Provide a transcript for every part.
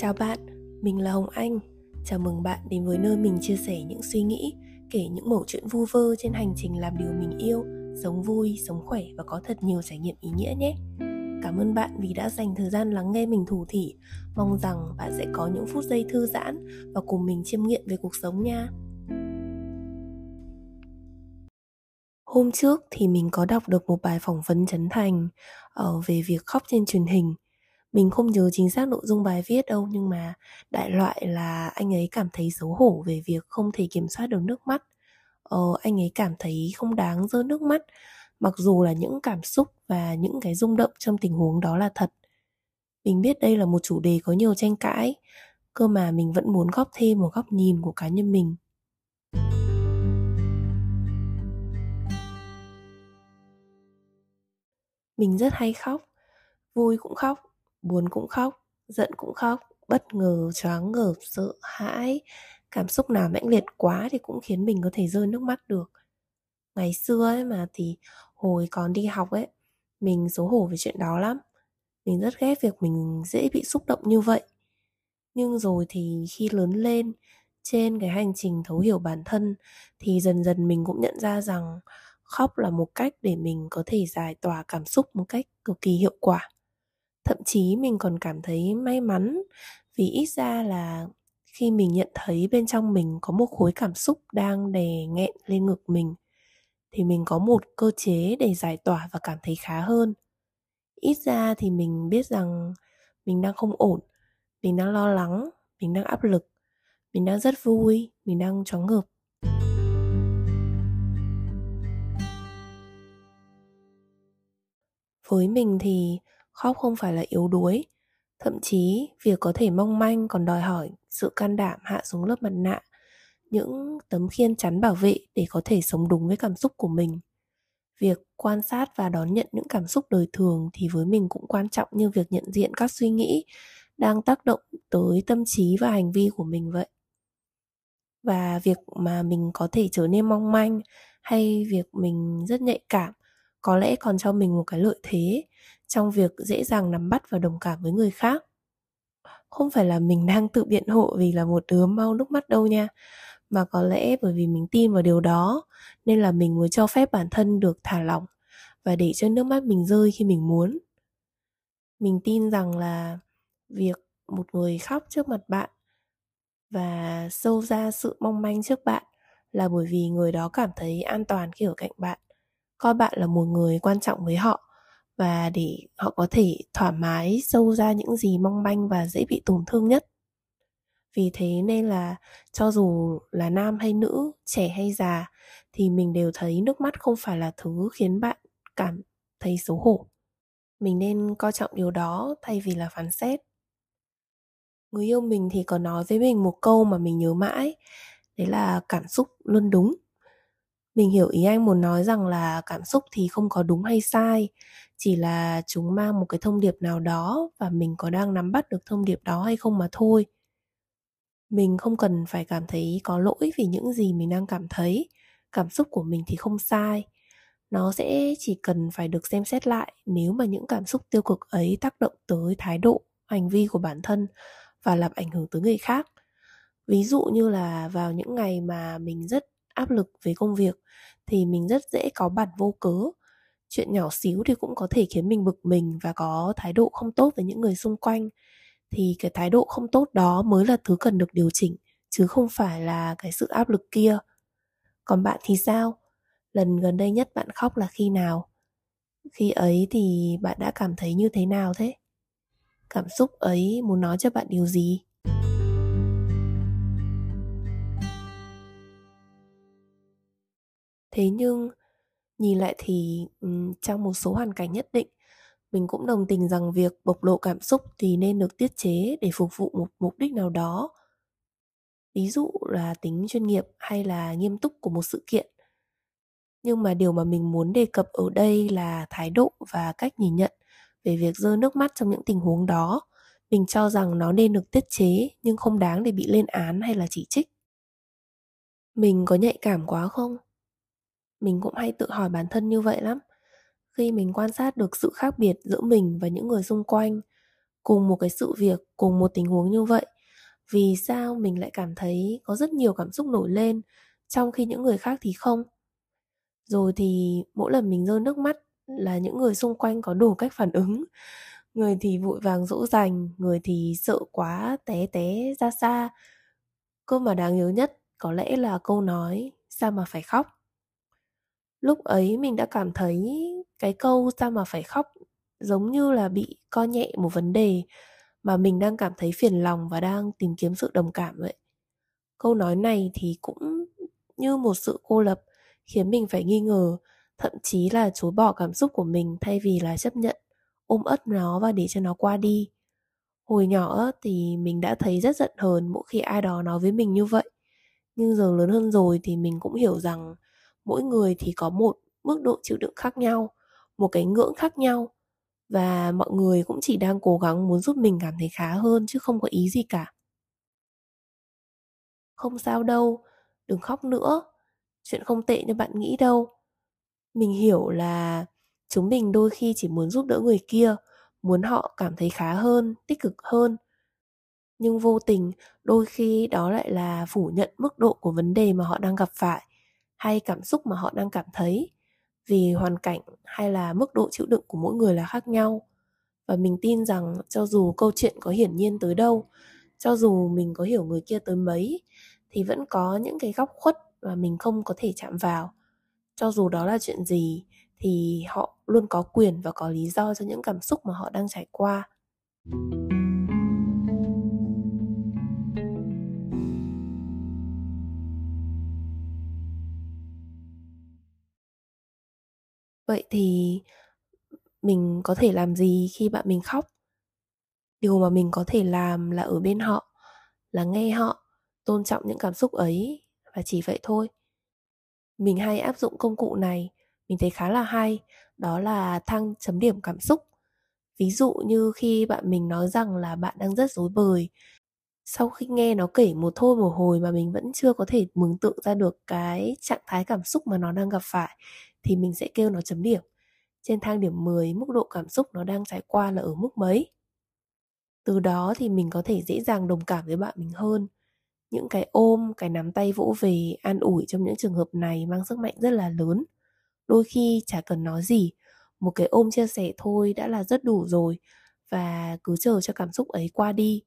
Chào bạn, mình là Hồng Anh. Chào mừng bạn đến với nơi mình chia sẻ những suy nghĩ, kể những mẩu chuyện vu vơ trên hành trình làm điều mình yêu, sống vui, sống khỏe và có thật nhiều trải nghiệm ý nghĩa nhé. Cảm ơn bạn vì đã dành thời gian lắng nghe mình thủ thỉ. Mong rằng bạn sẽ có những phút giây thư giãn và cùng mình chiêm nghiệm về cuộc sống nha. Hôm trước thì mình có đọc được một bài phỏng vấn Trấn thành ở về việc khóc trên truyền hình mình không nhớ chính xác nội dung bài viết đâu nhưng mà đại loại là anh ấy cảm thấy xấu hổ về việc không thể kiểm soát được nước mắt. Ờ, anh ấy cảm thấy không đáng rơi nước mắt mặc dù là những cảm xúc và những cái rung động trong tình huống đó là thật. Mình biết đây là một chủ đề có nhiều tranh cãi cơ mà mình vẫn muốn góp thêm một góc nhìn của cá nhân mình. Mình rất hay khóc vui cũng khóc buồn cũng khóc, giận cũng khóc, bất ngờ, choáng ngợp, sợ hãi. Cảm xúc nào mãnh liệt quá thì cũng khiến mình có thể rơi nước mắt được. Ngày xưa ấy mà thì hồi còn đi học ấy, mình xấu hổ về chuyện đó lắm. Mình rất ghét việc mình dễ bị xúc động như vậy. Nhưng rồi thì khi lớn lên, trên cái hành trình thấu hiểu bản thân thì dần dần mình cũng nhận ra rằng khóc là một cách để mình có thể giải tỏa cảm xúc một cách cực kỳ hiệu quả thậm chí mình còn cảm thấy may mắn vì ít ra là khi mình nhận thấy bên trong mình có một khối cảm xúc đang đè nghẹn lên ngực mình, thì mình có một cơ chế để giải tỏa và cảm thấy khá hơn. Ít ra thì mình biết rằng mình đang không ổn, mình đang lo lắng, mình đang áp lực, mình đang rất vui, mình đang chóng ngợp. Với mình thì khóc không phải là yếu đuối. Thậm chí, việc có thể mong manh còn đòi hỏi sự can đảm hạ xuống lớp mặt nạ, những tấm khiên chắn bảo vệ để có thể sống đúng với cảm xúc của mình. Việc quan sát và đón nhận những cảm xúc đời thường thì với mình cũng quan trọng như việc nhận diện các suy nghĩ đang tác động tới tâm trí và hành vi của mình vậy. Và việc mà mình có thể trở nên mong manh hay việc mình rất nhạy cảm có lẽ còn cho mình một cái lợi thế trong việc dễ dàng nắm bắt và đồng cảm với người khác. Không phải là mình đang tự biện hộ vì là một đứa mau nước mắt đâu nha, mà có lẽ bởi vì mình tin vào điều đó nên là mình mới cho phép bản thân được thả lỏng và để cho nước mắt mình rơi khi mình muốn. Mình tin rằng là việc một người khóc trước mặt bạn và sâu ra sự mong manh trước bạn là bởi vì người đó cảm thấy an toàn khi ở cạnh bạn. Coi bạn là một người quan trọng với họ và để họ có thể thoải mái sâu ra những gì mong manh và dễ bị tổn thương nhất. Vì thế nên là cho dù là nam hay nữ, trẻ hay già, thì mình đều thấy nước mắt không phải là thứ khiến bạn cảm thấy xấu hổ. Mình nên coi trọng điều đó thay vì là phán xét. Người yêu mình thì có nói với mình một câu mà mình nhớ mãi, đấy là cảm xúc luôn đúng mình hiểu ý anh muốn nói rằng là cảm xúc thì không có đúng hay sai, chỉ là chúng mang một cái thông điệp nào đó và mình có đang nắm bắt được thông điệp đó hay không mà thôi. Mình không cần phải cảm thấy có lỗi vì những gì mình đang cảm thấy, cảm xúc của mình thì không sai. Nó sẽ chỉ cần phải được xem xét lại nếu mà những cảm xúc tiêu cực ấy tác động tới thái độ, hành vi của bản thân và làm ảnh hưởng tới người khác. Ví dụ như là vào những ngày mà mình rất áp lực về công việc thì mình rất dễ có bản vô cớ. Chuyện nhỏ xíu thì cũng có thể khiến mình bực mình và có thái độ không tốt với những người xung quanh. Thì cái thái độ không tốt đó mới là thứ cần được điều chỉnh, chứ không phải là cái sự áp lực kia. Còn bạn thì sao? Lần gần đây nhất bạn khóc là khi nào? Khi ấy thì bạn đã cảm thấy như thế nào thế? Cảm xúc ấy muốn nói cho bạn điều gì? Thế nhưng, nhìn lại thì trong một số hoàn cảnh nhất định, mình cũng đồng tình rằng việc bộc lộ cảm xúc thì nên được tiết chế để phục vụ một mục đích nào đó. Ví dụ là tính chuyên nghiệp hay là nghiêm túc của một sự kiện. Nhưng mà điều mà mình muốn đề cập ở đây là thái độ và cách nhìn nhận về việc rơi nước mắt trong những tình huống đó. Mình cho rằng nó nên được tiết chế nhưng không đáng để bị lên án hay là chỉ trích. Mình có nhạy cảm quá không? Mình cũng hay tự hỏi bản thân như vậy lắm. Khi mình quan sát được sự khác biệt giữa mình và những người xung quanh, cùng một cái sự việc, cùng một tình huống như vậy, vì sao mình lại cảm thấy có rất nhiều cảm xúc nổi lên trong khi những người khác thì không? Rồi thì mỗi lần mình rơi nước mắt là những người xung quanh có đủ cách phản ứng. Người thì vội vàng dỗ dành, người thì sợ quá, té té ra xa. Câu mà đáng nhớ nhất có lẽ là câu nói, sao mà phải khóc? Lúc ấy mình đã cảm thấy cái câu sao mà phải khóc? giống như là bị coi nhẹ một vấn đề mà mình đang cảm thấy phiền lòng và đang tìm kiếm sự đồng cảm vậy. Câu nói này thì cũng như một sự cô lập khiến mình phải nghi ngờ, thậm chí là chối bỏ cảm xúc của mình thay vì là chấp nhận, ôm ấp nó và để cho nó qua đi. Hồi nhỏ thì mình đã thấy rất giận hờn mỗi khi ai đó nói với mình như vậy. Nhưng giờ lớn hơn rồi thì mình cũng hiểu rằng mỗi người thì có một mức độ chịu đựng khác nhau, một cái ngưỡng khác nhau. Và mọi người cũng chỉ đang cố gắng muốn giúp mình cảm thấy khá hơn chứ không có ý gì cả. Không sao đâu, đừng khóc nữa. Chuyện không tệ như bạn nghĩ đâu. Mình hiểu là chúng mình đôi khi chỉ muốn giúp đỡ người kia, muốn họ cảm thấy khá hơn, tích cực hơn. Nhưng vô tình, đôi khi đó lại là phủ nhận mức độ của vấn đề mà họ đang gặp phải hay cảm xúc mà họ đang cảm thấy. Vì hoàn cảnh hay là mức độ chịu đựng của mỗi người là khác nhau. Và mình tin rằng cho dù câu chuyện có hiển nhiên tới đâu, cho dù mình có hiểu người kia tới mấy, thì vẫn có những cái góc khuất mà mình không có thể chạm vào. Cho dù đó là chuyện gì, thì họ luôn có quyền và có lý do cho những cảm xúc mà họ đang trải qua. Vậy thì mình có thể làm gì khi bạn mình khóc? Điều mà mình có thể làm là ở bên họ, là nghe họ, tôn trọng những cảm xúc ấy và chỉ vậy thôi. Mình hay áp dụng công cụ này, mình thấy khá là hay, đó là thăng chấm điểm cảm xúc. Ví dụ như khi bạn mình nói rằng là bạn đang rất rối bời, sau khi nghe nó kể một thôi một hồi mà mình vẫn chưa có thể mường tượng ra được cái trạng thái cảm xúc mà nó đang gặp phải thì mình sẽ kêu nó chấm điểm. Trên thang điểm 10 mức độ cảm xúc nó đang trải qua là ở mức mấy? Từ đó thì mình có thể dễ dàng đồng cảm với bạn mình hơn. Những cái ôm, cái nắm tay vỗ về, an ủi trong những trường hợp này mang sức mạnh rất là lớn. Đôi khi chả cần nói gì, một cái ôm chia sẻ thôi đã là rất đủ rồi và cứ chờ cho cảm xúc ấy qua đi.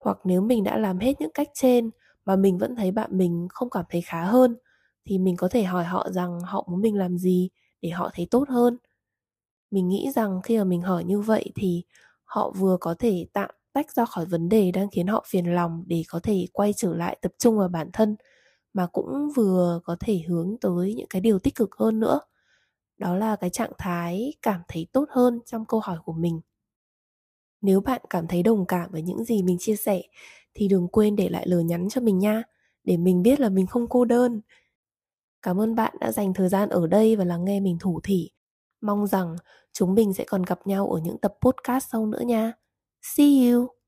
Hoặc nếu mình đã làm hết những cách trên mà mình vẫn thấy bạn mình không cảm thấy khá hơn thì mình có thể hỏi họ rằng họ muốn mình làm gì để họ thấy tốt hơn. Mình nghĩ rằng khi mà mình hỏi như vậy thì họ vừa có thể tạm tách ra khỏi vấn đề đang khiến họ phiền lòng để có thể quay trở lại tập trung vào bản thân, mà cũng vừa có thể hướng tới những cái điều tích cực hơn nữa. Đó là cái trạng thái cảm thấy tốt hơn trong câu hỏi của mình. Nếu bạn cảm thấy đồng cảm với những gì mình chia sẻ thì đừng quên để lại lời nhắn cho mình nha, để mình biết là mình không cô đơn cảm ơn bạn đã dành thời gian ở đây và lắng nghe mình thủ thỉ. Mong rằng chúng mình sẽ còn gặp nhau ở những tập podcast sau nữa nha. See you!